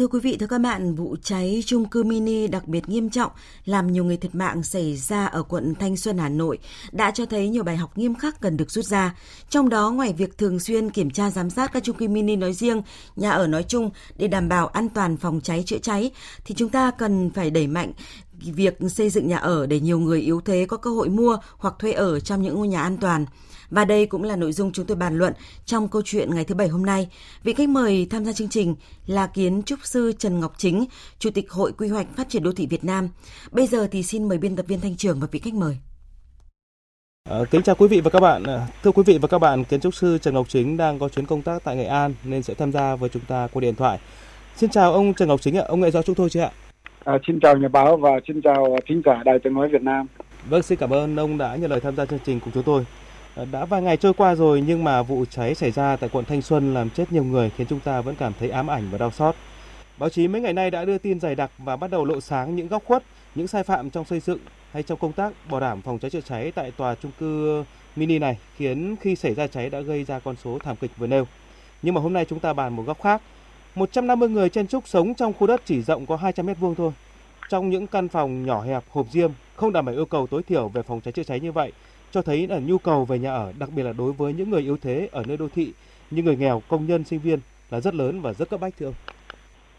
Thưa quý vị, thưa các bạn, vụ cháy chung cư mini đặc biệt nghiêm trọng làm nhiều người thiệt mạng xảy ra ở quận Thanh Xuân, Hà Nội đã cho thấy nhiều bài học nghiêm khắc cần được rút ra. Trong đó, ngoài việc thường xuyên kiểm tra giám sát các chung cư mini nói riêng, nhà ở nói chung để đảm bảo an toàn phòng cháy chữa cháy, thì chúng ta cần phải đẩy mạnh việc xây dựng nhà ở để nhiều người yếu thế có cơ hội mua hoặc thuê ở trong những ngôi nhà an toàn. Và đây cũng là nội dung chúng tôi bàn luận trong câu chuyện ngày thứ Bảy hôm nay. Vị khách mời tham gia chương trình là kiến trúc sư Trần Ngọc Chính, Chủ tịch Hội Quy hoạch Phát triển Đô thị Việt Nam. Bây giờ thì xin mời biên tập viên Thanh Trường và vị khách mời. À, kính chào quý vị và các bạn. À, thưa quý vị và các bạn, kiến trúc sư Trần Ngọc Chính đang có chuyến công tác tại Nghệ An nên sẽ tham gia với chúng ta qua điện thoại. Xin chào ông Trần Ngọc Chính ạ, ông nghe rõ chúng tôi chưa ạ? À, xin chào nhà báo và xin chào thính giả Đài Tiếng nói Việt Nam. Vâng, xin cảm ơn ông đã nhận lời tham gia chương trình cùng chúng tôi. Ờ, đã vài ngày trôi qua rồi nhưng mà vụ cháy xảy ra tại quận Thanh Xuân làm chết nhiều người khiến chúng ta vẫn cảm thấy ám ảnh và đau xót. Báo chí mấy ngày nay đã đưa tin dày đặc và bắt đầu lộ sáng những góc khuất, những sai phạm trong xây dựng hay trong công tác bảo đảm phòng cháy chữa cháy tại tòa chung cư mini này khiến khi xảy ra cháy đã gây ra con số thảm kịch vừa nêu. Nhưng mà hôm nay chúng ta bàn một góc khác. 150 người chen trúc sống trong khu đất chỉ rộng có 200 mét vuông thôi. Trong những căn phòng nhỏ hẹp, hộp riêng, không đảm bảo yêu cầu tối thiểu về phòng cháy chữa cháy như vậy cho thấy là nhu cầu về nhà ở, đặc biệt là đối với những người yếu thế ở nơi đô thị như người nghèo, công nhân, sinh viên là rất lớn và rất cấp bách thưa ông.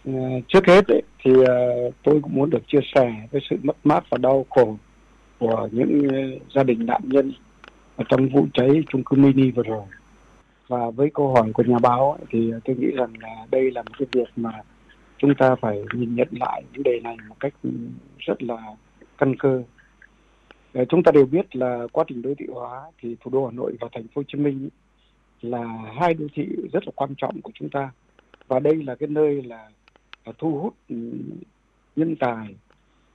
À, trước hết ấy, thì ờ, tôi cũng muốn được chia sẻ với sự mất mát và đau khổ của những ờ, gia đình nạn nhân ở trong vụ cháy chung cư mini vừa rồi. Và với câu hỏi của nhà báo ấy, thì tôi nghĩ rằng là đây là một cái việc mà chúng ta phải nhìn nhận lại vấn đề này một cách rất là căn cơ Ờ, chúng ta đều biết là quá trình đô thị hóa thì thủ đô Hà Nội và thành phố Hồ Chí Minh là hai đô thị rất là quan trọng của chúng ta. Và đây là cái nơi là, là thu hút ừ, nhân tài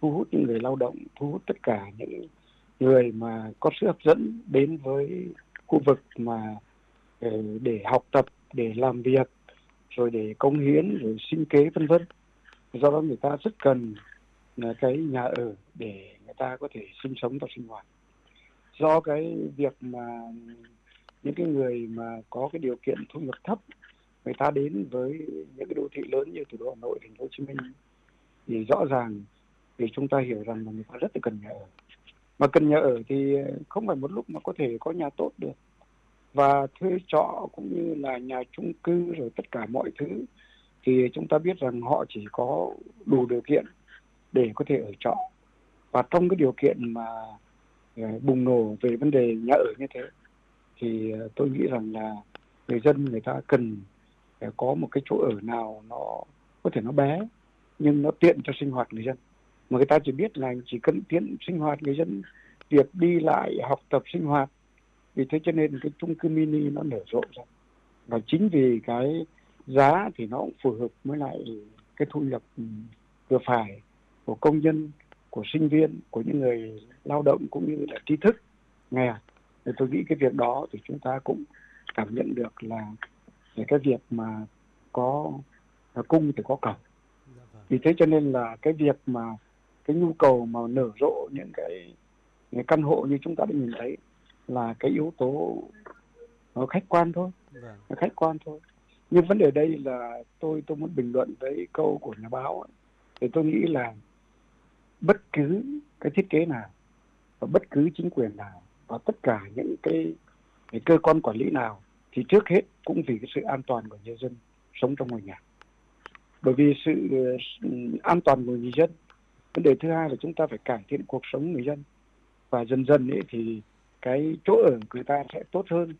thu hút những người lao động thu hút tất cả những người mà có sức hấp dẫn đến với khu vực mà để, để học tập để làm việc rồi để công hiến rồi sinh kế vân vân. Do đó người ta rất cần cái nhà ở để người ta có thể sinh sống và sinh hoạt. Do cái việc mà những cái người mà có cái điều kiện thu nhập thấp người ta đến với những cái đô thị lớn như thủ đô Hà Nội, thành phố Hồ Chí Minh thì rõ ràng thì chúng ta hiểu rằng là người ta rất là cần nhà ở. Mà cần nhà ở thì không phải một lúc mà có thể có nhà tốt được. Và thuê trọ cũng như là nhà chung cư rồi tất cả mọi thứ thì chúng ta biết rằng họ chỉ có đủ điều kiện để có thể ở trọ. Và trong cái điều kiện mà ờ, bùng nổ về vấn đề nhà ở như thế, thì ờ, tôi nghĩ rằng là người dân người ta cần phải có một cái chỗ ở nào nó có thể nó bé, nhưng nó tiện cho sinh hoạt người dân. Mà người ta chỉ biết là chỉ cần tiện sinh hoạt người dân, việc đi lại, học tập, sinh hoạt. Vì thế cho nên cái chung cư mini nó nở rộ ra. Và chính vì cái giá thì nó cũng phù hợp với lại cái thu nhập ừ, vừa phải của công nhân của sinh viên của những người lao động cũng như là trí thức nghèo thì tôi nghĩ cái việc đó thì chúng ta cũng cảm nhận được là về cái việc mà có cung thì có cầu. Vì thế cho nên là cái việc mà cái nhu cầu mà nở rộ những cái, cái căn hộ như chúng ta đã nhìn thấy là cái yếu tố nó khách quan thôi. Vâng. nó khách quan thôi. Nhưng vấn đề đây là tôi tôi muốn bình luận với câu của nhà báo ấy. thì tôi nghĩ là bất cứ cái thiết kế nào và bất cứ chính quyền nào và tất cả những cái, cái cơ quan quản lý nào thì trước hết cũng vì cái sự an toàn của nhân dân sống trong ngôi nhà. Bởi vì sự uh, an toàn của người dân vấn đề thứ hai là chúng ta phải cải thiện cuộc sống người dân. Và dần dần ấy thì cái chỗ ở của người ta sẽ tốt hơn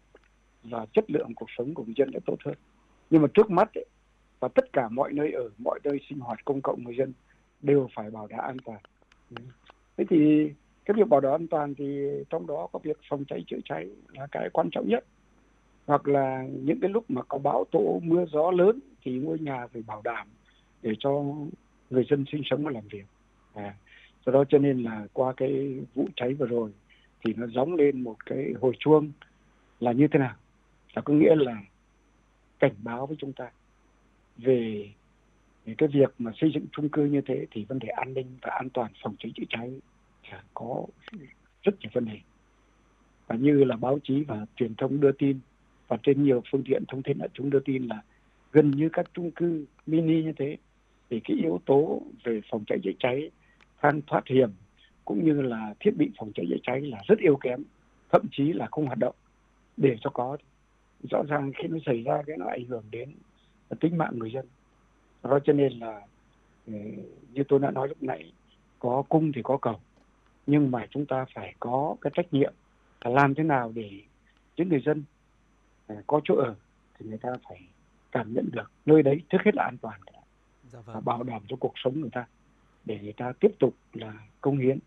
và chất lượng cuộc sống của người dân sẽ tốt hơn. Nhưng mà trước mắt ấy, và tất cả mọi nơi ở mọi nơi sinh hoạt công cộng người dân đều phải bảo đảm an toàn. Ừ. Thế thì cái việc bảo đảm an toàn thì trong đó có việc phòng cháy chữa cháy là cái quan trọng nhất. Hoặc là những cái lúc mà có bão tố mưa gió lớn thì ngôi nhà phải bảo đảm để cho người dân sinh sống và làm việc. À, do đó cho nên là qua cái vụ cháy vừa rồi thì nó gióng lên một cái hồi chuông là như thế nào? Là có nghĩa là cảnh báo với chúng ta về thì cái việc mà xây dựng chung cư như thế thì vấn đề an ninh và an toàn phòng cháy chữa cháy có rất nhiều vấn đề. Và như là báo chí và truyền thông đưa tin, và trên nhiều phương tiện thông tin đại chúng đưa tin là gần như các chung cư mini như thế, thì cái yếu tố về phòng cháy chữa cháy thang thoát hiểm cũng như là thiết bị phòng cháy chữa cháy là rất yếu kém, thậm chí là không hoạt động. Để cho có rõ ràng khi nó xảy ra cái nó ảnh hưởng đến tính mạng người dân đó cho nên là ừ, như tôi đã nói lúc nãy có cung thì có cầu nhưng mà chúng ta phải có cái trách nhiệm là làm thế nào để những người dân à, có chỗ ở thì người ta phải cảm nhận được nơi đấy trước hết là an toàn dạ vâng. và bảo đảm cho cuộc sống người ta để người ta tiếp tục là công hiến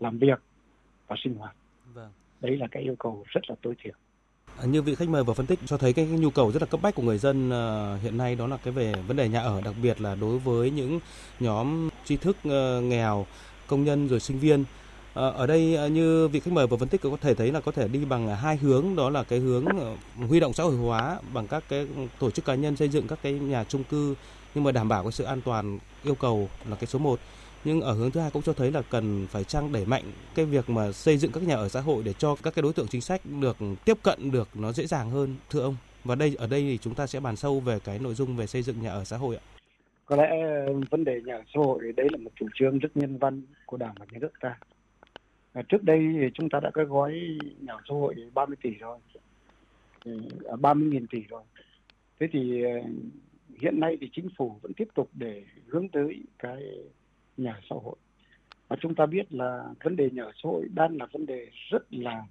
làm việc và sinh hoạt vâng. đấy là cái yêu cầu rất là tối thiểu như vị khách mời vừa phân tích cho thấy cái, nhu cầu rất là cấp bách của người dân uh, hiện nay đó là cái về vấn đề nhà ở đặc biệt là đối với những nhóm tri thức uh, nghèo công nhân rồi sinh viên. Ờ, ở đây như vị khách mời vừa phân tích có thể thấy là có thể đi bằng hai hướng đó là cái hướng huy động xã hội hóa bằng các cái tổ chức cá nhân xây dựng các cái nhà chung cư nhưng mà đảm bảo cái sự an toàn yêu cầu là cái số 1 nhưng ở hướng thứ hai cũng cho thấy là cần phải trang đẩy mạnh cái việc mà xây dựng các nhà ở xã hội để cho các cái đối tượng chính sách được tiếp cận được nó dễ dàng hơn thưa ông. Và đây ở đây thì chúng ta sẽ bàn sâu về cái nội dung về xây dựng nhà ở xã hội ạ. Có lẽ ừ, vấn đề nhà ở xã hội đấy là một chủ trương rất nhân văn của đảng và nhà nước ta. À, trước đây thì chúng ta đã có gói nhà ở xã hội 30 tỷ rồi. Ừ, à, 30 nghìn tỷ rồi. Thế thì ừ, hiện nay thì chính phủ vẫn tiếp tục để hướng tới cái nhà xã hội. Và chúng ta biết là vấn đề nhà ở xã hội đang là vấn đề rất là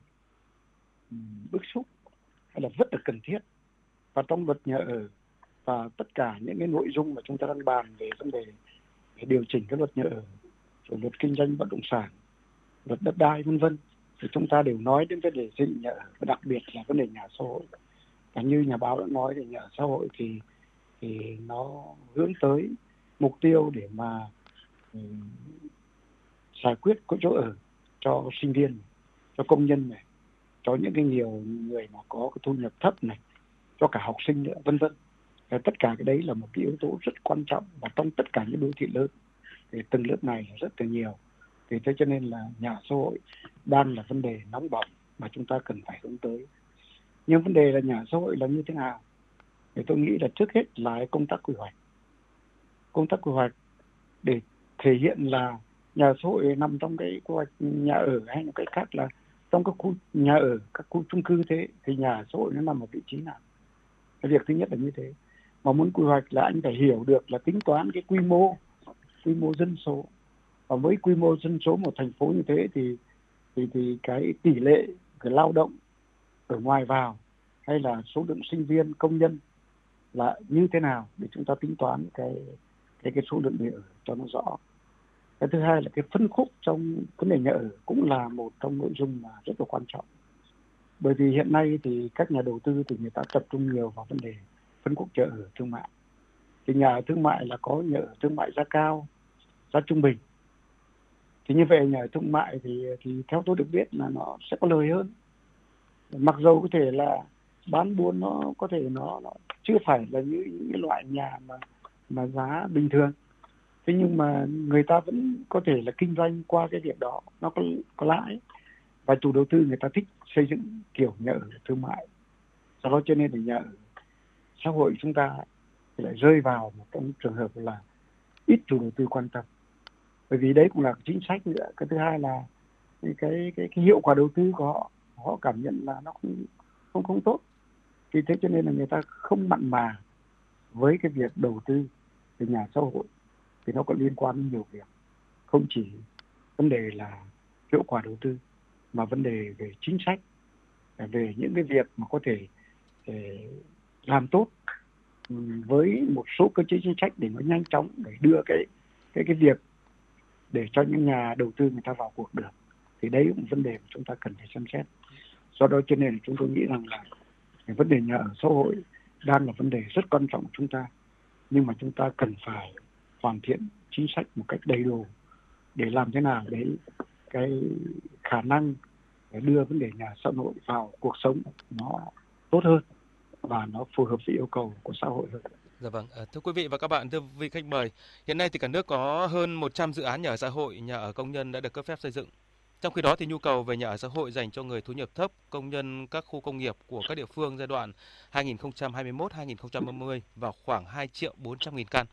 ừ, bức xúc hay là rất là cần thiết. Và trong luật nhà ở và tất cả những cái nội dung mà chúng ta đang bàn về vấn đề để điều chỉnh cái luật nhà ở, rồi luật kinh doanh bất động sản, luật đất đai, vân vân, thì chúng ta đều nói đến vấn đề xây dựng nhà ở và đặc biệt là vấn đề nhà xã hội. Và như nhà báo đã nói thì nhà ở xã hội thì thì nó hướng tới mục tiêu để mà giải quyết có chỗ ở cho sinh viên, cho công nhân này, cho những cái nhiều người mà có cái thu nhập thấp này, cho cả học sinh nữa, vân vân. Tất cả cái đấy là một cái yếu tố rất quan trọng và trong tất cả những đô thị lớn. Thì từng lớp này rất là nhiều. Thì thế cho nên là nhà xã hội đang là vấn đề nóng bỏng mà chúng ta cần phải hướng tới. Nhưng vấn đề là nhà xã hội là như thế nào? Thì tôi nghĩ là trước hết là công tác quy hoạch. Công tác quy hoạch để thể hiện là nhà xã hội nằm trong cái quy hoạch nhà ở hay một cách khác là trong các khu nhà ở, các khu chung cư thế, thì nhà xã hội nó nằm ở vị trí nào? Cái việc thứ nhất là như thế. Mà muốn quy hoạch là anh phải hiểu được là tính toán cái quy mô quy mô dân số. Và với quy mô dân số một thành phố như thế thì thì thì cái tỷ lệ cái lao động ở ngoài vào hay là số lượng sinh viên, công nhân là như thế nào để chúng ta tính toán cái cái cái số lượng để ở cho nó rõ? Cái thứ hai là cái phân khúc trong vấn đề nhà ở cũng là một trong nội dung mà rất là quan trọng. Bởi vì hiện nay thì các nhà đầu tư thì người ta tập trung nhiều vào vấn đề phân khúc nhà ở thương mại. Thì nhà ở thương mại là có nhà ở thương mại giá cao giá trung bình. Thì như vậy nhà ở thương mại thì thì theo tôi được biết là nó sẽ có lời hơn. Mặc dầu có thể là bán buôn nó có thể nó, nó chưa phải là như những loại nhà mà mà giá bình thường thế nhưng mà người ta vẫn có thể là kinh doanh qua cái việc đó nó có có lãi. Và chủ đầu tư người ta thích xây dựng kiểu nhà ở thương mại. Do đó cho nên là nhà ở xã hội chúng ta lại rơi vào một trong trường hợp là ít chủ đầu tư quan tâm. Bởi vì đấy cũng là chính sách nữa. Cái thứ hai là cái cái cái, cái hiệu quả đầu tư của họ họ cảm nhận là nó không không không tốt. Vì thế cho nên là người ta không mặn mà với cái việc đầu tư về nhà xã hội thì nó có liên quan đến nhiều việc. Không chỉ vấn đề là hiệu quả đầu tư, mà vấn đề về chính sách, về những cái việc mà có thể để làm tốt ừ, với một số cơ chế chính sách để nó nhanh chóng để đưa cái cái cái việc để cho những nhà đầu tư người ta vào cuộc được. Thì đấy cũng vấn đề mà chúng ta cần phải xem xét. Do đó cho nên chúng tôi nghĩ rằng là vấn đề nhà ở xã hội đang là vấn đề rất quan trọng của chúng ta, nhưng mà chúng ta cần phải hoàn thiện chính sách một cách đầy đủ để làm thế nào đấy cái khả năng để đưa vấn đề nhà xã hội vào cuộc sống nó tốt hơn và nó phù hợp với yêu cầu của xã hội hơn. Dạ vâng, ờ, thưa quý vị và các bạn, thưa vị khách mời, hiện nay thì cả nước có hơn 100 dự án nhà ở xã hội, nhà ở công nhân đã được cấp phép xây dựng. Trong khi đó thì nhu cầu về nhà ở xã hội dành cho người thu nhập thấp, công nhân các khu công nghiệp của các địa phương giai đoạn 2021-2030 vào khoảng 2 triệu 400 nghìn căn.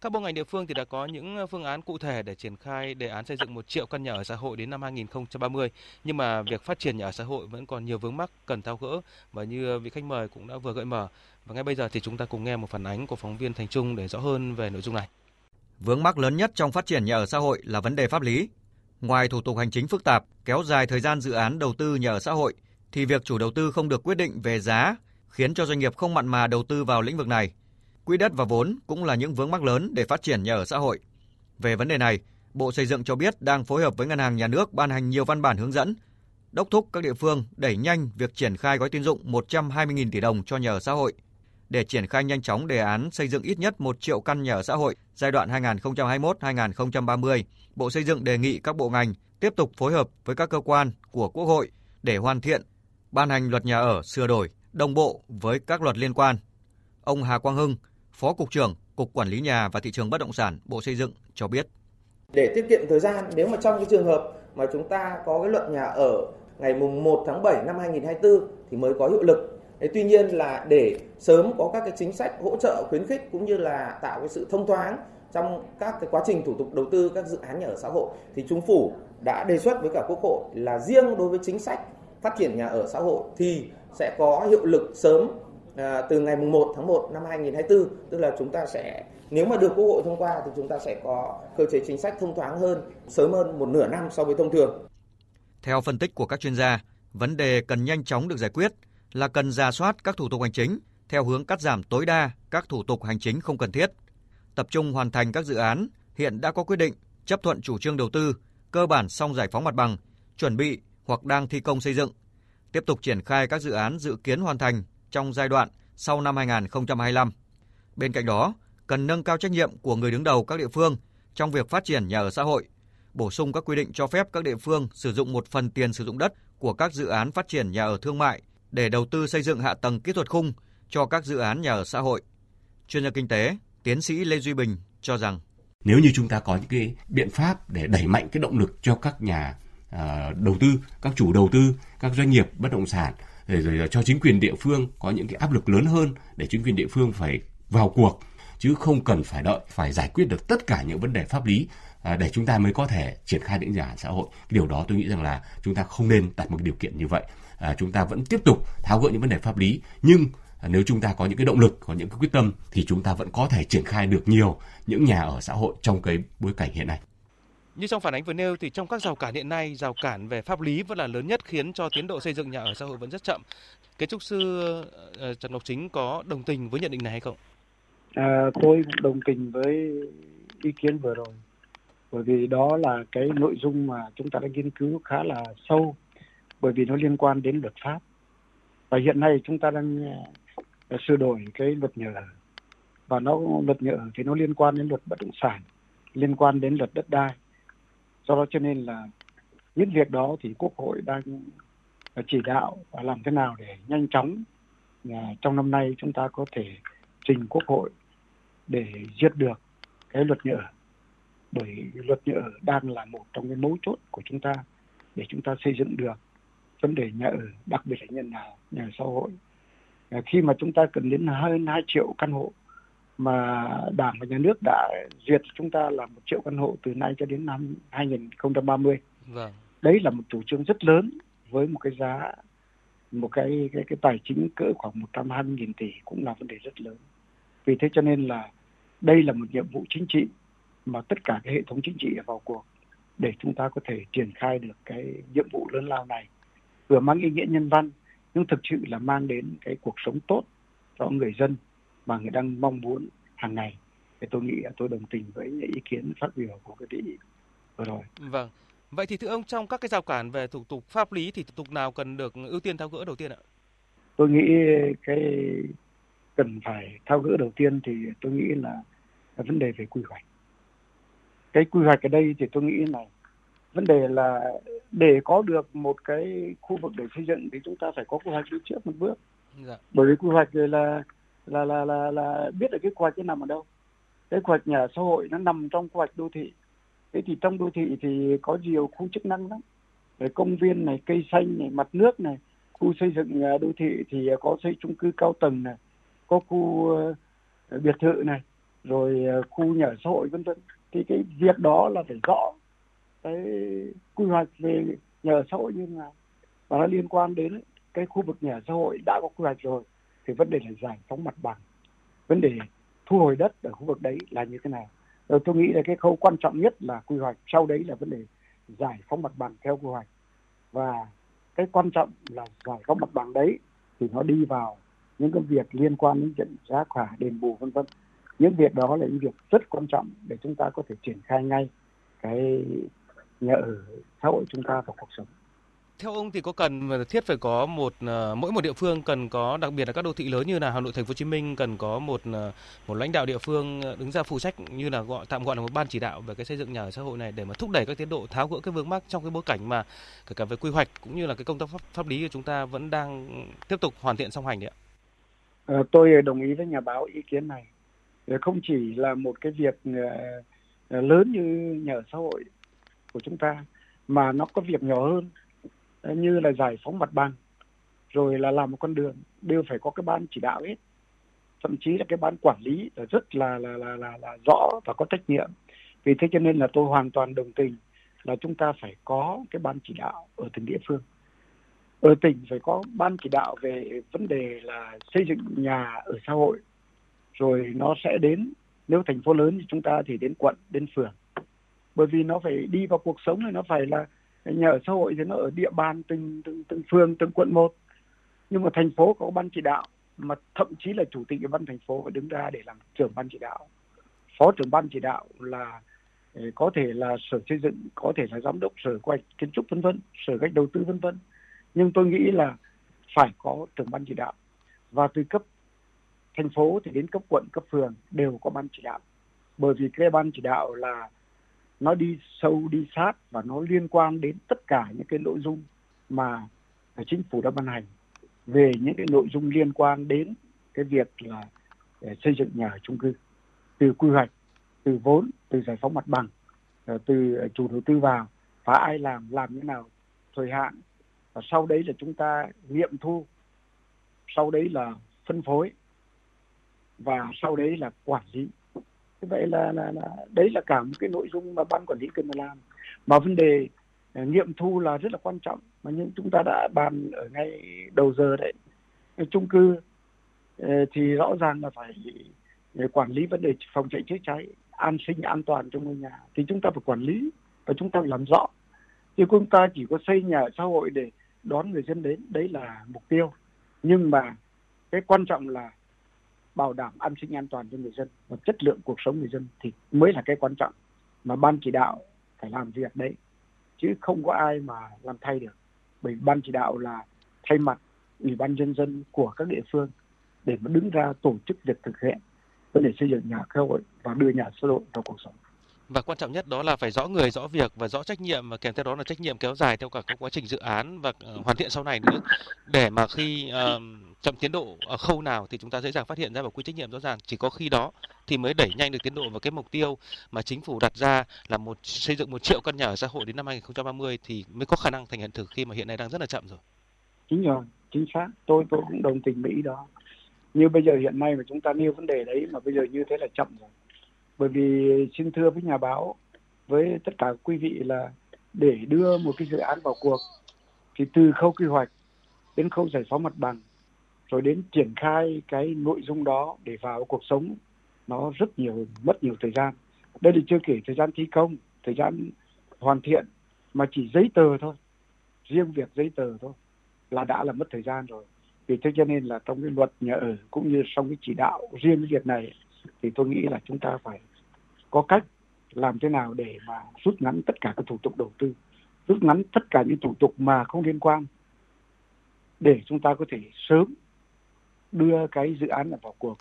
Các bộ ngành địa phương thì đã có những ờ, phương án cụ thể để triển khai đề án xây dựng 1 triệu căn nhà ở xã hội đến năm 2030. Nhưng mà việc phát triển nhà ở xã hội vẫn còn nhiều vướng mắc cần thao gỡ và như ờ, vị khách mời cũng đã vừa gợi mở. Và ngay bây giờ thì chúng ta cùng nghe một phản ánh của phóng viên Thành Trung để rõ hơn về nội dung này. Vướng mắc lớn nhất trong phát triển nhà ở xã hội là vấn đề pháp lý. Ngoài thủ tục hành chính phức tạp, kéo dài thời gian dự án đầu tư nhà ở xã hội, thì việc chủ đầu tư không được quyết định về giá khiến cho doanh nghiệp không mặn mà đầu tư vào lĩnh vực này. Quỹ đất và vốn cũng là những vướng mắc lớn để phát triển nhà ở xã hội. Về vấn đề này, Bộ Xây dựng cho biết đang phối hợp với Ngân hàng Nhà nước ban hành nhiều văn bản hướng dẫn, đốc thúc các địa phương đẩy nhanh việc triển khai gói tín dụng 120.000 tỷ đồng cho nhà ở xã hội. Để triển khai nhanh chóng đề án xây dựng ít nhất 1 triệu căn nhà ở xã hội giai đoạn 2021-2030, Bộ Xây dựng đề nghị các bộ ngành tiếp tục phối hợp với các cơ quan của Quốc hội để hoàn thiện, ban hành luật nhà ở sửa đổi đồng bộ với các luật liên quan. Ông Hà Quang Hưng, Phó Cục trưởng Cục Quản lý Nhà và Thị trường Bất động sản Bộ Xây dựng cho biết. Để tiết kiệm thời gian, nếu mà trong cái trường hợp mà chúng ta có cái luật nhà ở ngày mùng 1 tháng 7 năm 2024 thì mới có hiệu lực. Thế tuy nhiên là để sớm có các cái chính sách hỗ trợ khuyến khích cũng như là tạo cái sự thông thoáng trong các cái quá trình thủ tục đầu tư các dự án nhà ở xã hội thì chính phủ đã đề xuất với cả quốc hội là riêng đối với chính sách phát triển nhà ở xã hội thì sẽ có hiệu lực sớm à, từ ngày 1 tháng 1 năm 2024 tức là chúng ta sẽ nếu mà được quốc hội thông qua thì chúng ta sẽ có cơ chế chính sách thông thoáng hơn sớm hơn một nửa năm so với thông thường. Theo phân tích của các chuyên gia, vấn đề cần nhanh chóng được giải quyết là cần ra soát các thủ tục hành chính theo hướng cắt giảm tối đa các thủ tục hành chính không cần thiết, tập trung hoàn thành các dự án hiện đã có quyết định chấp thuận chủ trương đầu tư, cơ bản xong giải phóng mặt bằng, chuẩn bị hoặc đang thi công xây dựng, tiếp tục triển khai các dự án dự kiến hoàn thành trong giai đoạn sau năm 2025. Bên cạnh đó, cần nâng cao trách nhiệm của người đứng đầu các địa phương trong việc phát triển nhà ở xã hội, bổ sung các quy định cho phép các địa phương sử dụng một phần tiền sử dụng đất của các dự án phát triển nhà ở thương mại để đầu tư xây dựng hạ tầng kỹ thuật khung cho các dự án nhà ở xã hội. Chuyên gia kinh tế, tiến sĩ Lê Duy Bình cho rằng nếu như chúng ta có những cái biện pháp để đẩy mạnh cái động lực cho các nhà ờ, đầu tư, các chủ đầu tư, các doanh nghiệp bất động sản rồi, rồi cho chính quyền địa phương có những cái áp lực lớn hơn để chính quyền địa phương phải vào cuộc chứ không cần phải đợi phải giải quyết được tất cả những vấn đề pháp lý à, để chúng ta mới có thể triển khai những nhà xã hội. Điều đó tôi nghĩ rằng là chúng ta không nên đặt một điều kiện như vậy. À, chúng ta vẫn tiếp tục tháo gỡ những vấn đề pháp lý nhưng nếu chúng ta có những cái động lực, có những cái quyết tâm thì chúng ta vẫn có thể triển khai được nhiều những nhà ở xã hội trong cái bối cảnh hiện nay. Như trong phản ánh vừa nêu thì trong các rào cản hiện nay, rào cản về pháp lý vẫn là lớn nhất khiến cho tiến độ xây dựng nhà ở xã hội vẫn rất chậm. Kiến trúc sư ờ, ờ, Trần Ngọc Chính có đồng tình với nhận định này hay không? À, tôi đồng tình với ý kiến vừa rồi. Bởi vì đó là cái nội dung mà chúng ta đã nghiên cứu khá là sâu bởi vì nó liên quan đến luật pháp. Và hiện nay chúng ta đang ờ, sửa đổi cái luật nhà ở. Và nó luật nhà ở thì nó liên quan đến luật bất động sản, liên quan đến luật đất đai do đó cho nên là những việc đó thì quốc hội đang à, chỉ đạo và làm thế nào để nhanh chóng à, trong năm nay chúng ta có thể trình quốc hội để duyệt được cái luật nhà ở bởi luật nhà ở đang là một trong cái mấu chốt của chúng ta để chúng ta xây dựng được vấn đề nhà ở, đặc biệt là nhân nào nhà xã hội. À, khi mà chúng ta cần đến hơn 2 triệu căn hộ mà Đảng và Nhà nước đã duyệt chúng ta là một triệu căn hộ từ nay cho đến năm 2030. Vâng. Đấy là một chủ trương rất lớn với một cái giá một cái cái cái tài chính cỡ khoảng 120.000 tỷ cũng là vấn đề rất lớn. Vì thế cho nên là đây là một nhiệm vụ chính trị mà tất cả cái hệ thống chính trị vào cuộc để chúng ta có thể triển khai được cái nhiệm vụ lớn lao này vừa mang ý nghĩa nhân văn nhưng thực sự là mang đến cái cuộc sống tốt cho người dân mà người đang mong muốn hàng ngày thì tôi nghĩ tôi đồng tình với ý kiến phát biểu của cái vị vừa rồi. Vâng. Vậy thì thưa ông trong các cái rào cản về thủ tục pháp lý thì thủ tục nào cần được ưu tiên tháo gỡ đầu tiên ạ? Tôi nghĩ cái cần phải tháo gỡ đầu tiên thì tôi nghĩ là, là vấn đề về quy hoạch. Cái quy hoạch ở đây thì tôi nghĩ là vấn đề là để có được một cái khu vực để xây dựng thì chúng ta phải có quy hoạch đi trước một bước. Dạ. Bởi vì quy hoạch là là là là là biết được cái quy hoạch nó nằm ở đâu. Cái quy hoạch nhà xã hội nó nằm trong quy hoạch đô thị. Thế thì trong đô thị thì có nhiều khu chức năng lắm. Rồi công viên này cây xanh này mặt nước này khu xây dựng à, đô thị thì có xây chung cư cao tầng này có khu uh, biệt thự này rồi uh, khu nhà xã hội vân vân. Thì cái việc đó là phải rõ cái quy hoạch về nhà ở xã hội như thế nào. Và nó liên quan đến cái khu vực nhà ở xã hội đã có quy hoạch rồi thì vấn đề là giải phóng mặt bằng. Vấn đề thu hồi đất ở khu vực đấy là như thế nào? Rồi tôi nghĩ là cái khâu quan trọng nhất là quy hoạch, sau đấy là vấn đề giải phóng mặt bằng theo quy hoạch. Và cái quan trọng là giải phóng mặt bằng đấy thì nó đi vào những cái việc liên quan đến chuyện giá cả, đền bù, vân vân. Những việc đó là những việc rất quan trọng để chúng ta có thể triển khai ngay cái nhà ở xã hội chúng ta vào cuộc sống theo ông thì có cần thiết phải có một ờ, mỗi một địa phương cần có đặc biệt là các đô thị lớn như là Hà Nội, Thành phố Hồ Chí Minh cần có một ờ, một lãnh đạo địa phương ờ, đứng ra phụ trách như là gọi tạm gọi là một ban chỉ đạo về cái xây dựng nhà ở xã hội này để mà thúc đẩy các tiến độ tháo gỡ cái vướng mắc trong cái bối cảnh mà kể cả về quy hoạch cũng như là cái công tác pháp, pháp lý của chúng ta vẫn đang tiếp tục hoàn thiện song hành đấy ạ. À, tôi đồng ý với nhà báo ý kiến này. Không chỉ là một cái việc lớn như nhà ở xã hội của chúng ta mà nó có việc nhỏ hơn Ờ, như là giải phóng mặt bằng rồi là làm một con đường đều phải có cái ban chỉ đạo hết. Thậm chí là cái ban quản lý là rất là là là là, là rõ và có trách nhiệm. Vì thế cho nên là tôi hoàn toàn đồng tình là chúng ta phải có cái ban chỉ đạo ở từng địa phương. Ở tỉnh phải có ban chỉ đạo về vấn đề là xây dựng nhà ở xã hội rồi nó sẽ đến nếu thành phố lớn thì chúng ta thì đến quận đến phường. Bởi vì nó phải đi vào cuộc sống này nó phải là nhà ở xã hội thì nó ở địa bàn từng từng từng phường, từng quận một. Nhưng mà thành phố có ban chỉ đạo, mà thậm chí là chủ tịch ủy ban thành phố phải đứng ra để làm trưởng ban chỉ đạo. Phó trưởng ban chỉ đạo là ờ, có thể là sở xây dựng, có thể là giám đốc, sở quy hoạch kiến trúc vân vân, sở cách đầu tư vân vân. Nhưng tôi nghĩ là phải có trưởng ban chỉ đạo. Và từ cấp thành phố thì đến cấp quận, cấp phường đều có ban chỉ đạo. Bởi vì cái ban chỉ đạo là nó đi sâu, đi sát và nó liên quan đến tất cả những cái nội dung mà chính phủ đã ban hành. Về những cái nội dung liên quan đến cái việc là ờ, xây dựng nhà ở chung cư, từ quy hoạch, từ vốn, từ giải phóng mặt bằng ờ, từ chủ đầu tư vào và ai làm làm như nào, thời hạn. Và sau đấy là chúng ta nghiệm thu, sau đấy là phân phối, và sau đấy là quản lý vậy là, là là đấy là cả một cái nội dung mà ban quản lý cần phải làm. Mà vấn đề uh, nghiệm thu là rất là quan trọng mà nhưng chúng ta đã bàn ở ngay đầu giờ đấy. Chung cư uh, thì rõ ràng là phải ờ, quản lý vấn đề phòng cháy chữa cháy an sinh an toàn trong ngôi nhà. Thì chúng ta phải quản lý và chúng ta phải làm rõ. Thì chúng ta chỉ có xây nhà xã hội để đón người dân đến đấy là mục tiêu. Nhưng mà cái quan trọng là bảo đảm an sinh an toàn cho người dân và chất lượng cuộc sống người dân thì mới là cái quan trọng mà ban chỉ đạo phải làm việc đấy. Chứ không có ai mà làm thay được. Bởi ban chỉ đạo là thay mặt ủy ban nhân dân của các địa phương để mà đứng ra tổ chức việc thực hiện, vấn đề xây dựng nhà xã hội và đưa nhà xã hội vào cuộc sống và quan trọng nhất đó là phải rõ người rõ việc và rõ trách nhiệm và kèm theo đó là trách nhiệm kéo dài theo cả các quá trình dự án và uh, hoàn thiện sau này nữa để mà khi uh, chậm tiến độ ở khâu nào thì chúng ta dễ dàng phát hiện ra và quy trách nhiệm rõ ràng chỉ có khi đó thì mới đẩy nhanh được tiến độ và cái mục tiêu mà chính phủ đặt ra là một xây dựng một triệu căn nhà ở xã hội đến năm 2030 thì mới có khả năng thành hiện thực khi mà hiện nay đang rất là chậm rồi. Chính rồi, chính xác. Tôi tôi cũng đồng tình với đó. Như bây giờ hiện nay mà chúng ta nêu vấn đề đấy mà bây giờ như thế là chậm rồi bởi vì xin thưa với nhà báo, với tất cả quý vị là để đưa một cái dự án vào cuộc, thì từ khâu quy hoạch đến khâu giải phóng mặt bằng, rồi đến triển khai cái nội dung đó để vào cuộc sống, nó rất nhiều, mất nhiều thời gian. Đây là chưa kể thời gian thi công, thời gian hoàn thiện, mà chỉ giấy tờ thôi. Riêng việc giấy tờ thôi là đã là mất thời gian rồi. Vì thế cho nên là trong cái luật nhà ở cũng như trong cái chỉ đạo riêng cái việc này, thì tôi nghĩ là chúng ta phải có cách làm thế nào để mà rút ngắn tất cả các thủ tục đầu tư, rút ngắn tất cả những thủ tục mà không liên quan, để chúng ta có thể sớm đưa cái dự án vào cuộc,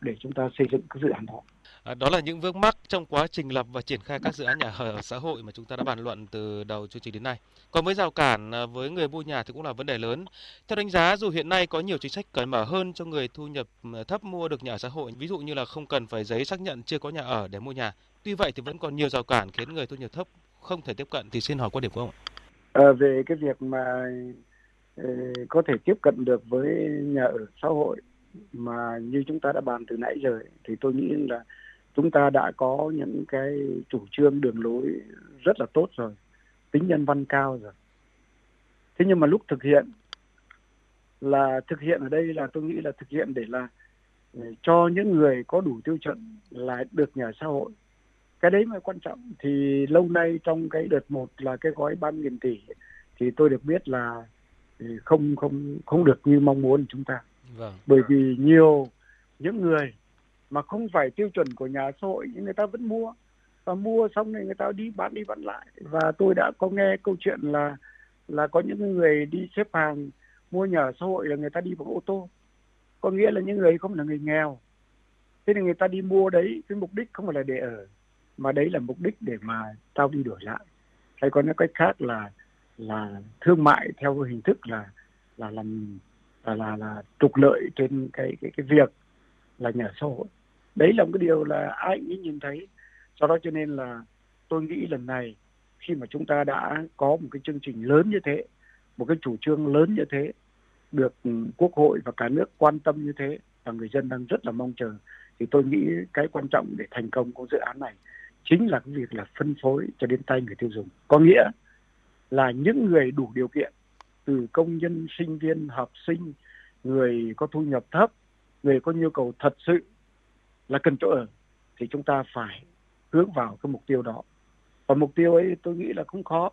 để chúng ta xây dựng cái dự án đó. À, đó là những vướng mắc trong quá trình lập và triển khai các dự án nhà ở xã hội mà chúng ta đã bàn luận từ đầu chương trình đến nay. Còn với rào cản à, với người mua nhà thì cũng là vấn đề lớn. Theo đánh giá, dù hiện nay có nhiều chính sách cởi mở hơn cho người thu nhập à, thấp mua được nhà ở xã hội, ví dụ như là không cần phải giấy xác nhận chưa có nhà ở để mua nhà. Tuy vậy thì vẫn còn nhiều rào cản khiến người thu nhập thấp không thể tiếp cận. Thì xin hỏi quan điểm của ông. À, về cái việc mà ờ, có thể tiếp cận được với nhà ở xã hội mà như chúng ta đã bàn từ nãy giờ thì tôi nghĩ là chúng ta đã có những cái chủ trương đường lối rất là tốt rồi. Tính nhân văn cao rồi. Thế nhưng mà lúc thực hiện là thực hiện ở đây là tôi nghĩ là thực hiện để là cho những người có đủ tiêu chuẩn là được nhà xã hội. Cái đấy mới quan trọng. Thì lâu nay trong cái đợt một là cái gói ba nghìn tỷ thì tôi được biết là không không không được như mong muốn chúng ta. Vâng. bởi vì nhiều những người mà không phải tiêu chuẩn của nhà xã hội nhưng người ta vẫn mua. Và mua xong thì người ta đi bán đi bán lại. Và tôi đã có nghe câu chuyện là là có những người đi xếp hàng mua nhà xã hội là người ta đi bằng ô tô. Có nghĩa là những người không là người nghèo. Thế thì người ta đi mua đấy cái mục đích không phải là để ở mà đấy là mục đích để mà tao đi đổi lại. Hay có nói cách khác là là thương mại theo hình thức là là làm là là, là trục lợi trên cái cái cái việc là nhà xã hội. Đấy là một cái điều là ai cũng nhìn thấy. Do đó cho nên là tôi nghĩ lần này, khi mà chúng ta đã có một cái chương trình lớn như thế, một cái chủ trương lớn như thế, được ừ, quốc hội và cả nước quan tâm như thế và người dân đang rất là mong chờ, thì tôi nghĩ cái quan trọng để thành công của dự án này chính là cái việc là phân phối cho đến tay người tiêu dùng. Có nghĩa là những người đủ điều kiện, từ công nhân, sinh viên, học sinh, người có thu nhập thấp người có nhu cầu thật sự là cần chỗ ở thì chúng ta phải hướng vào cái mục tiêu đó. Và mục tiêu ấy tôi nghĩ là không khó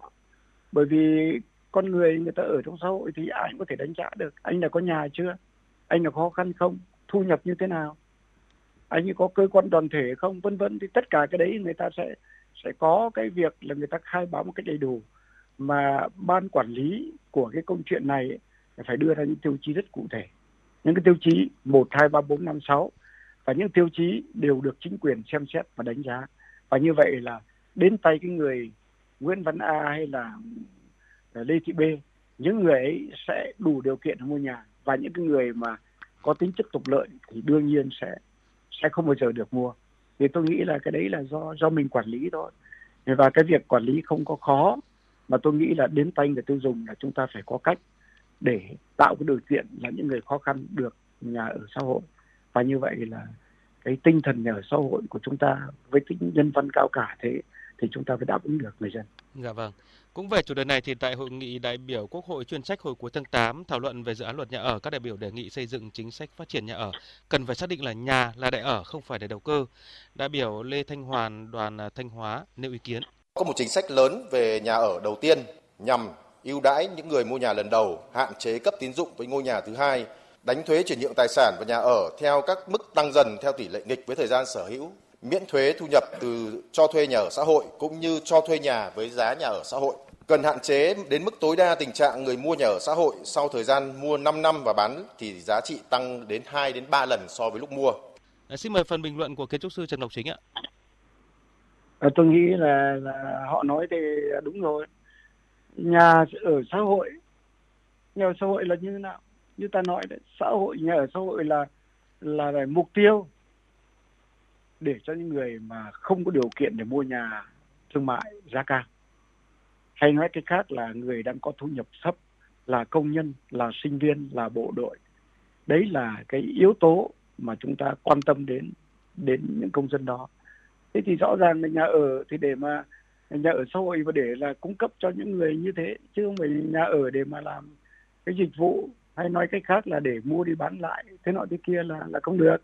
bởi vì con người người ta ở trong xã hội thì ai cũng có thể đánh giá được anh là có nhà chưa anh là khó khăn không thu nhập như thế nào anh có cơ quan đoàn thể không vân vân. Thì tất cả cái đấy người ta sẽ sẽ có cái việc là người ta khai báo một cách đầy đủ. Mà ban quản lý của cái công chuyện này ấy, phải đưa ra những tiêu chí rất cụ thể những cái tiêu chí một, hai, ba, bốn, năm, sáu và những tiêu chí đều được chính quyền xem xét và đánh giá. Và như vậy là đến tay cái người Nguyễn Văn A hay là Lê Thị B, những người ấy sẽ đủ điều kiện mua nhà và những cái người mà có tính chất tục lợi thì đương nhiên sẽ sẽ không bao giờ được mua. Thì tôi nghĩ là cái đấy là do do mình quản lý thôi. Và cái việc quản lý không có khó, mà tôi nghĩ là đến tay người tiêu dùng là chúng ta phải có cách để tạo cái điều kiện là những người khó khăn được nhà ở xã hội và như vậy là cái tinh thần nhà ở xã hội của chúng ta với tính nhân văn cao cả thế thì chúng ta phải đáp ứng được người dân. Dạ vâng. Cũng về chủ đề này thì tại hội nghị đại biểu Quốc hội chuyên trách hồi cuối tháng 8 thảo luận về dự án luật nhà ở, các đại biểu đề nghị xây dựng chính sách phát triển nhà ở cần phải xác định là nhà là để ở không phải để đầu cơ. Đại biểu Lê Thanh Hoàn đoàn Thanh Hóa nêu ý kiến. Có một chính sách lớn về nhà ở đầu tiên nhằm ưu đãi những người mua nhà lần đầu, hạn chế cấp tín dụng với ngôi nhà thứ hai, đánh thuế chuyển nhượng tài sản và nhà ở theo các mức tăng dần theo tỷ lệ nghịch với thời gian sở hữu, miễn thuế thu nhập từ cho thuê nhà ở xã hội cũng như cho thuê nhà với giá nhà ở xã hội. Cần hạn chế đến mức tối đa tình trạng người mua nhà ở xã hội sau thời gian mua 5 năm và bán thì giá trị tăng đến 2 đến 3 lần so với lúc mua. À, xin mời phần bình luận của kiến trúc sư Trần Ngọc Chính ạ. À, tôi nghĩ là, là họ nói thì đúng rồi. Nhà ở xã hội, nhà ở xã hội là như thế nào? Như ta nói đấy, xã hội nhà ở xã hội là là, là mục tiêu để cho những người mà không có điều kiện để mua nhà thương mại giá cao. Hay nói cái khác là người đang có thu nhập thấp là công nhân là sinh viên là bộ đội. Đấy là cái yếu tố mà chúng ta quan tâm đến đến những công dân đó. Thế thì rõ ràng là nhà ở thì để mà nhà ở xã hội và để là cung cấp cho những người như thế, chứ không phải nhà ở để mà làm cái dịch vụ hay nói cách khác là để mua đi bán lại, thế nọ thế kia là là không được.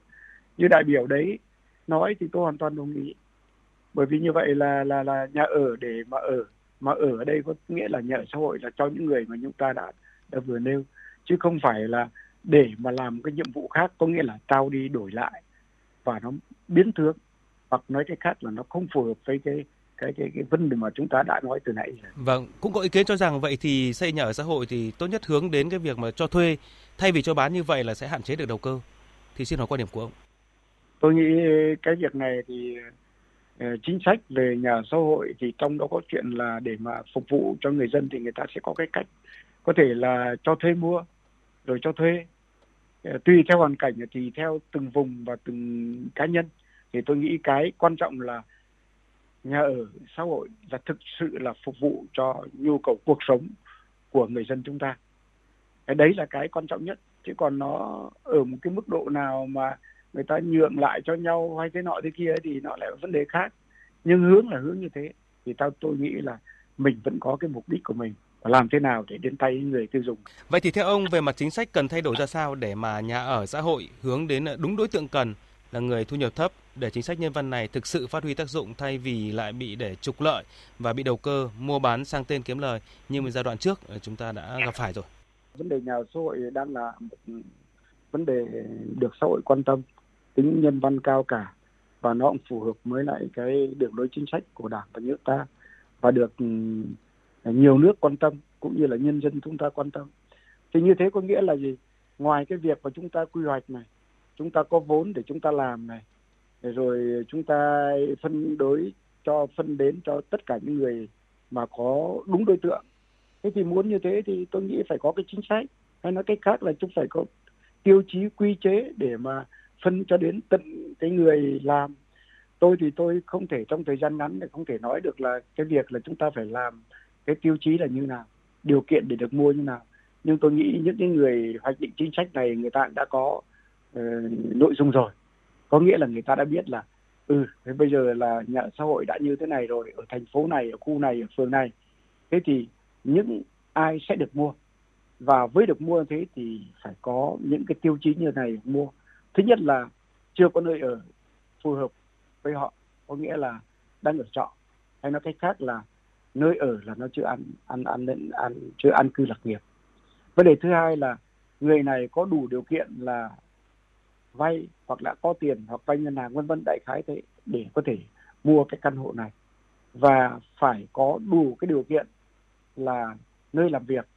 Như đại biểu đấy nói thì tôi hoàn toàn đồng ý. Bởi vì như vậy là là là nhà ở để mà ở mà ở ở đây có nghĩa là nhà ở xã hội là cho những người mà chúng ta đã đã vừa nêu. Chứ không phải là để mà làm cái nhiệm vụ khác, có nghĩa là trao đi đổi lại và nó biến tướng, hoặc nói cách khác là nó không phù hợp với cái cái cái cái vấn đề mà chúng ta đã nói từ nãy. Vâng, cũng có ý kiến cho rằng vậy thì xây nhà ở xã hội thì tốt nhất hướng đến cái việc mà cho thuê thay vì cho bán như vậy là sẽ hạn chế được đầu cơ. Thì xin hỏi quan điểm của ông. tôi nghĩ cái việc này thì uh, chính sách về nhà xã hội thì trong đó có chuyện là để mà phục vụ cho người dân thì người ta sẽ có cái cách có thể là cho thuê mua rồi cho thuê uh, tùy theo hoàn cảnh thì theo từng vùng và từng cá nhân thì tôi nghĩ cái quan trọng là nhà ở xã hội là thực sự là phục vụ cho nhu cầu cuộc sống của người dân chúng ta cái đấy là cái quan trọng nhất, chứ còn nó ở một cái mức độ nào mà người ta nhượng lại cho nhau hay thế nọ thế kia thì nó lại vấn đề khác nhưng hướng là hướng như thế, thì tao, tôi nghĩ là mình vẫn có cái mục đích của mình và làm thế nào để đến tay người tiêu dùng. Vậy thì theo ông, về mặt chính sách cần thay đổi ra sao để mà nhà ở xã hội hướng đến đúng đối tượng cần là người thu nhập thấp để chính sách nhân văn này thực sự phát huy tác dụng thay vì lại bị để trục lợi và bị đầu cơ mua bán sang tên kiếm lời như một giai đoạn trước chúng ta đã gặp phải rồi. Vấn đề nhà ở xã hội đang là một vấn đề được xã hội quan tâm, tính nhân văn cao cả và nó cũng phù hợp với lại cái đường lối chính sách của Đảng và nước ta và được ừ, nhiều nước quan tâm cũng như là nhân dân chúng ta quan tâm. Thì như thế có nghĩa là gì? Ngoài cái việc mà chúng ta quy hoạch này, chúng ta có vốn để chúng ta làm này, rồi chúng ta phân đối cho phân đến cho tất cả những người mà có đúng đối tượng. Thế thì muốn như thế thì tôi nghĩ phải có cái chính sách hay nói cách khác là chúng phải có tiêu chí quy chế để mà phân cho đến tận cái người làm. Tôi thì tôi không thể trong thời gian ngắn để không thể nói được là cái việc là chúng ta phải làm cái tiêu chí là như nào điều kiện để được mua như nào. Nhưng tôi nghĩ những cái người hoạch định chính sách này người ta đã có uh, nội dung rồi có nghĩa là người ta đã biết là ừ thế bây giờ là nhà xã hội đã như thế này rồi ở thành phố này ở khu này ở phường này. Thế thì những ai sẽ được mua? Và với được mua thế thì phải có những cái tiêu chí như này mua. Thứ nhất là chưa có nơi ở phù hợp với họ có nghĩa là đang ở trọ. Hay nói cách khác là nơi ở là nó chưa ăn ăn ăn ăn, ăn chưa ăn cư lạc nghiệp. Vấn đề thứ hai là người này có đủ điều kiện là vay hoặc là có tiền hoặc vay ngân hàng, vân vân, đại khái thế, để có thể mua cái căn hộ này. Và phải có đủ cái điều kiện là nơi làm việc,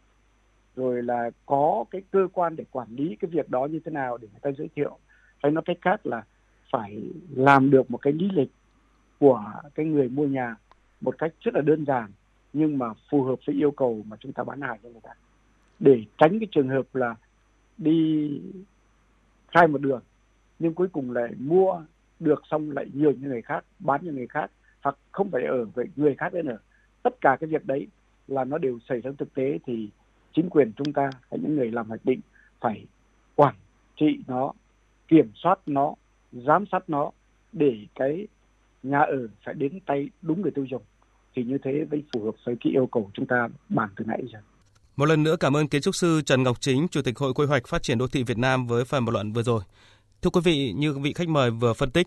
rồi là có cái cơ quan để quản lý cái việc đó như thế nào để người ta giới thiệu. Hay nói cách khác là phải làm được một cái lý lịch của cái người mua nhà một cách rất là đơn giản, nhưng mà phù hợp với yêu cầu mà chúng ta bán hàng cho người ta. Để tránh cái trường hợp là đi sai một đường, nhưng cuối cùng lại mua được xong lại nhường cho người khác, bán cho người khác, hoặc không phải ở với người khác nữa tất cả cái việc đấy là nó đều xảy ra thực tế thì chính quyền chúng ta hay những người làm hoạch định phải quản trị nó, kiểm soát nó, giám sát nó để cái nhà ở phải đến tay đúng người tiêu dùng thì như thế mới phù hợp với cái yêu cầu chúng ta bàn từ nãy giờ. Một lần nữa cảm ơn kiến trúc sư Trần Ngọc Chính, Chủ tịch Hội Quy hoạch Phát triển Đô thị Việt Nam với phần bình luận vừa rồi. Thưa quý vị, như vị khách mời vừa phân tích,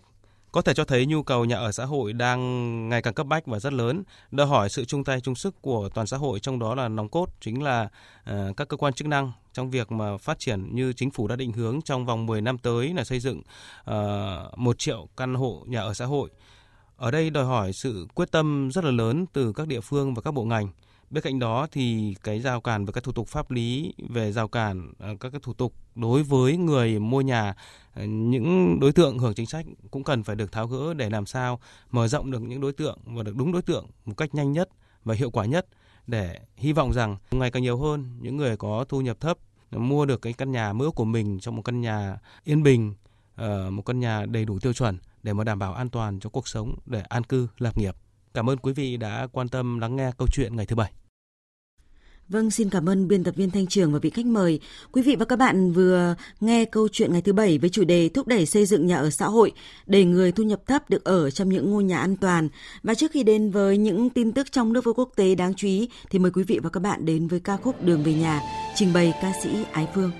có thể cho thấy nhu cầu nhà ở xã hội đang ngày càng cấp bách và rất lớn, đòi hỏi sự chung tay chung sức của toàn xã hội trong đó là nòng cốt chính là uh, các cơ quan chức năng trong việc mà phát triển như chính phủ đã định hướng trong vòng 10 năm tới là xây dựng ờ, uh, 1 triệu căn hộ nhà ở xã hội. Ở đây đòi hỏi sự quyết tâm rất là lớn từ các địa phương và các bộ ngành Bên cạnh đó thì cái rào cản về các thủ tục pháp lý, về rào cản ờ, các cái thủ tục đối với người mua nhà ờ, những đối tượng hưởng chính sách cũng cần phải được tháo gỡ để làm sao mở rộng được những đối tượng và được đúng đối tượng một cách nhanh nhất và hiệu quả nhất để hy vọng rằng ngày càng nhiều hơn những người có thu nhập thấp, mua được cái căn nhà mơ của mình trong một căn nhà yên bình ờ, một căn nhà đầy đủ tiêu chuẩn để mà đảm bảo an toàn cho cuộc sống, để an cư, lập nghiệp. Cảm ơn quý vị đã quan tâm lắng nghe câu chuyện ngày thứ bảy. Vâng, xin cảm ơn biên tập viên Thanh Trường và vị khách mời. Quý vị và các bạn vừa nghe câu chuyện ngày thứ bảy với chủ đề thúc đẩy xây dựng nhà ở xã hội để người thu nhập thấp được ở trong những ngôi nhà an toàn. Và trước khi đến với những tin tức trong nước và quốc tế đáng chú ý thì mời quý vị và các bạn đến với ca khúc Đường về nhà trình bày ca sĩ Ái Phương.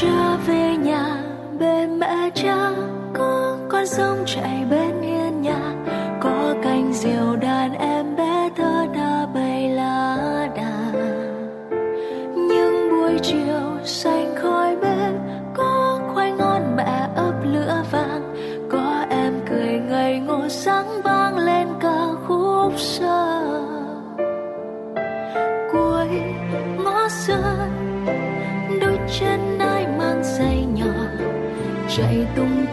Trở về nhà. Bên mẹ cha có con sông chảy bên hiên nhà. Có cành diều đàn em tung